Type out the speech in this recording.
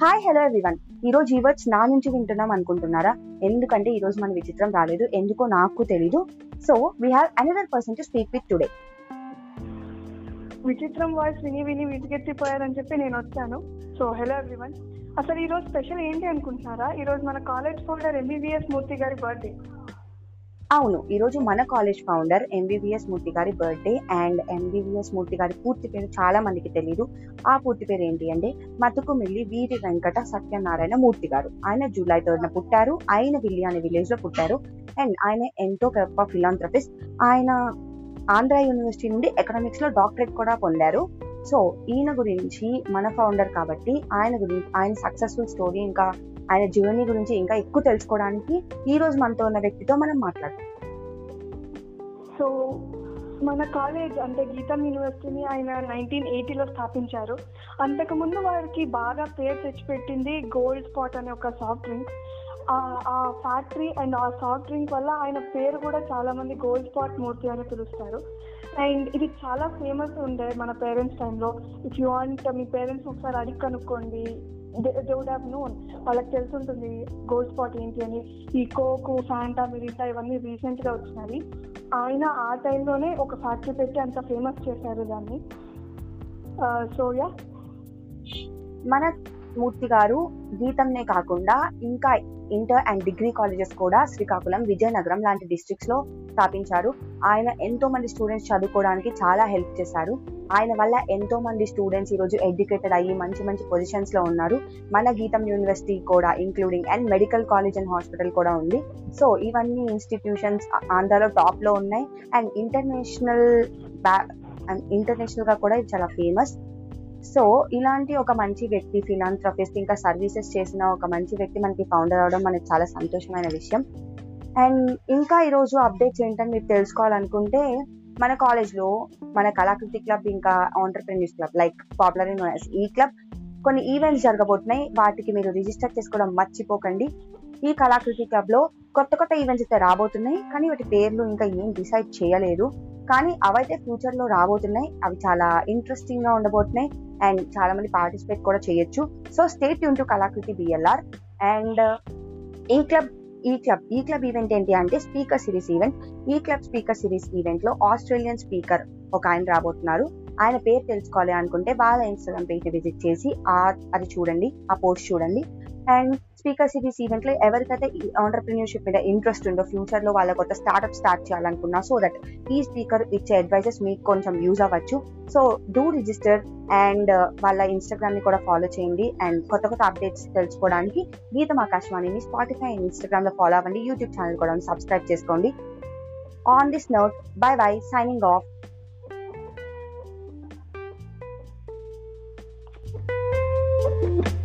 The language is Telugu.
హాయ్ హలో ఎవ్రీవన్ ఈ రోజు ఈ వర్డ్స్ నా నుంచి వింటున్నాం అనుకుంటున్నారా? ఎందుకంటే ఈ రోజు మన విచిత్రం రాలేదు. ఎందుకో నాకు తెలీదు. So we have another person to speak with today విచిత్రం వాయిస్ విని విని విసిగెత్తిపోయారని చెప్పి నేను వచ్చాను. సో హలో ఎవ్రీవన్ అసలు ఈ రోజు స్పెషల్ ఏంటి అనుకుంటున్నారా? ఈ రోజు మన కాలేజ్ ఫోల్డర్ ఎంబీబీఎస్ మూర్తి గారి బర్త్డే అవును ఈ రోజు మన కాలేజ్ ఫౌండర్ ఎంబీబీఎస్ మూర్తి గారి బర్త్డే అండ్ ఎంబీబీఎస్ మూర్తి గారి పూర్తి పేరు చాలా మందికి తెలియదు ఆ పూర్తి పేరు ఏంటి అంటే మతుకుమిల్లి వీరి వెంకట సత్యనారాయణ మూర్తి గారు. ఆయన జూలై థర్డ్న పుట్టారు ఆయన విల్లి అనే విలేజ్లో పుట్టారు అండ్ ఆయన ఎంతో గొప్ప ఫిలాంథ్రపిస్ట్. ఆయన ఆంధ్ర యూనివర్సిటీ నుండి ఎకనామిక్స్లో డాక్టరేట్ కూడా పొందారు. సో ఈయన గురించి మన ఫౌండర్ కాబట్టి ఆయన గురించి ఆయన సక్సెస్ఫుల్ స్టోరీ ఇంకా ఆయన జీవనీ గురించి ఇంకా ఎక్కువ తెలుసుకోవడానికి ఈ రోజు మనతో ఉన్న వ్యక్తితో మనం మాట్లాడతాం సో మన కాలేజ్ అంటే గీతం యూనివర్సిటీని ఆయన నైన్టీన్ ఎయిటీలో స్థాపించారు. అంతకుముందు వారికి బాగా పేరు తెచ్చిపెట్టింది గోల్డ్ స్పాట్ అనే ఒక సాఫ్ట్ డ్రింక్ ఆ ఫ్యాక్టరీ అండ్ ఆ సాఫ్ట్ డ్రింక్ వల్ల ఆయన పేరు కూడా చాలా మంది గోల్డ్ స్పాట్ మూర్తి అని పిలుస్తారు. అండ్ ఇది చాలా ఫేమస్ ఉండే మన పేరెంట్స్ టైంలో ఇఫ్ యూ వాంట్ మీ పేరెంట్స్ ఒకసారి అడిగి కనుక్కోండి. దే వుడ్ హ్యావ్ నోన్ వాళ్ళకి తెలుసుంటుంది గోల్డ్ స్పాట్ ఏంటి అని. ఈ కోకు ఫ్యాంటా మిరిటా ఇవన్నీ రీసెంట్గా వచ్చినవి ఆయన ఆ టైంలోనే ఒక ఫ్యాక్టరీ పెట్టి అంత ఫేమస్ చేశారు దాన్ని. Uh, సో యా మన మూర్తి గారు గీతంనే కాకుండా ఇంకా ఇంటర్ అండ్ డిగ్రీ కాలేజెస్ కూడా శ్రీకాకుళం విజయనగరం లాంటి డిస్ట్రిక్ట్స్లో స్థాపించారు. ఆయన ఎంతో మంది స్టూడెంట్స్ చదువుకోవడానికి చాలా హెల్ప్ చేశారు. ఆయన వల్ల ఎంతో మంది స్టూడెంట్స్ ఈ రోజు ఎడ్యుకేటెడ్ అయ్యి మంచి మంచి పొజిషన్స్లో ఉన్నారు. మన గీతం యూనివర్సిటీ కూడా including and medical college and hospital కూడా ఉంది. సో ఇవన్నీ ఇన్స్టిట్యూషన్స్ ఆంధ్రాలో టాప్లో ఉన్నాయి. అండ్ ఇంటర్నేషనల్ ఇంటర్నేషనల్గా కూడా ఇది చాలా ఫేమస్ సో ఇలాంటి ఒక మంచి వ్యక్తి ఫిలాంథ్రపిస్ట్ ఇంకా సర్వీసెస్ చేసిన ఒక మంచి వ్యక్తి మనకి ఫౌండర్ అవడం మనకి చాలా సంతోషమైన విషయం. అండ్ ఇంకా ఈరోజు అప్డేట్స్ ఏంటని మీరు తెలుసుకోవాలనుకుంటే మన కాలేజ్లో మన కళాకృతి క్లబ్ ఇంకా entrepreneurs club like popular in ఈ క్లబ్ కొన్ని ఈవెంట్స్ జరగబోతున్నాయి. వాటికి మీరు రిజిస్టర్ చేసుకోవడం మర్చిపోకండి. ఈ కళాకృతి క్లబ్లో కొత్త కొత్త ఈవెంట్స్ అయితే రాబోతున్నాయి. కానీ వాటి పేర్లు ఇంకా ఏం డిసైడ్ చేయలేదు. కానీ అవైతే ఫ్యూచర్లో రాబోతున్నాయి. అవి చాలా ఇంట్రెస్టింగ్గా ఉండబోతున్నాయి. అండ్ చాలా మంది పార్టిసిపేట్ కూడా చేయొచ్చు. సో స్టేట్ యూన్ టు కళాకృతి బిఎల్ఆర్ అండ్ ఈ క్లబ్ ఈ క్లబ్ ఈ క్లబ్ ఈవెంట్ ఏంటి అంటే స్పీకర్ సిరీస్ ఈవెంట్ ఈ క్లబ్ స్పీకర్ సిరీస్ ఈవెంట్లో ఆస్ట్రేలియన్ స్పీకర్ ఒక ఆయన రాబోతున్నారు. ఆయన పేరు తెలుసుకోవాలి అనుకుంటే వాళ్ళ ఇన్స్టాగ్రామ్ పేజ్ విజిట్ చేసి ఆ అది చూడండి ఆ పోస్ట్ చూడండి. అండ్ స్పీకర్ సిరీస్ ఈవెంట్లో ఎవరికైతే ఆంటర్ప్రిన్యూర్షిప్ మీద ఇంట్రెస్ట్ ఉందో ఫ్యూచర్లో వాళ్ళ కొత్త స్టార్ట్అప్ స్టార్ట్ చేయాలనుకున్నా సో దట్ ఈ స్పీకర్ ఇచ్చే అడ్వైజెస్ మీకు కొంచెం యూజ్ అవ్వచ్చు. సో డూ రిజిస్టర్ అండ్ వాళ్ళ ఇన్స్టాగ్రామ్ని కూడా ఫాలో చేయండి. అండ్ కొత్త కొత్త అప్డేట్స్ తెలుసుకోవడానికి గీతం ఆకాశవాణిని స్పాటిఫై అండ్ ఇన్స్టాగ్రామ్లో ఫాలో అవ్వండి. యూట్యూబ్ ఛానల్ కూడా సబ్స్క్రైబ్ చేసుకోండి. On this note bye bye signing off Bye.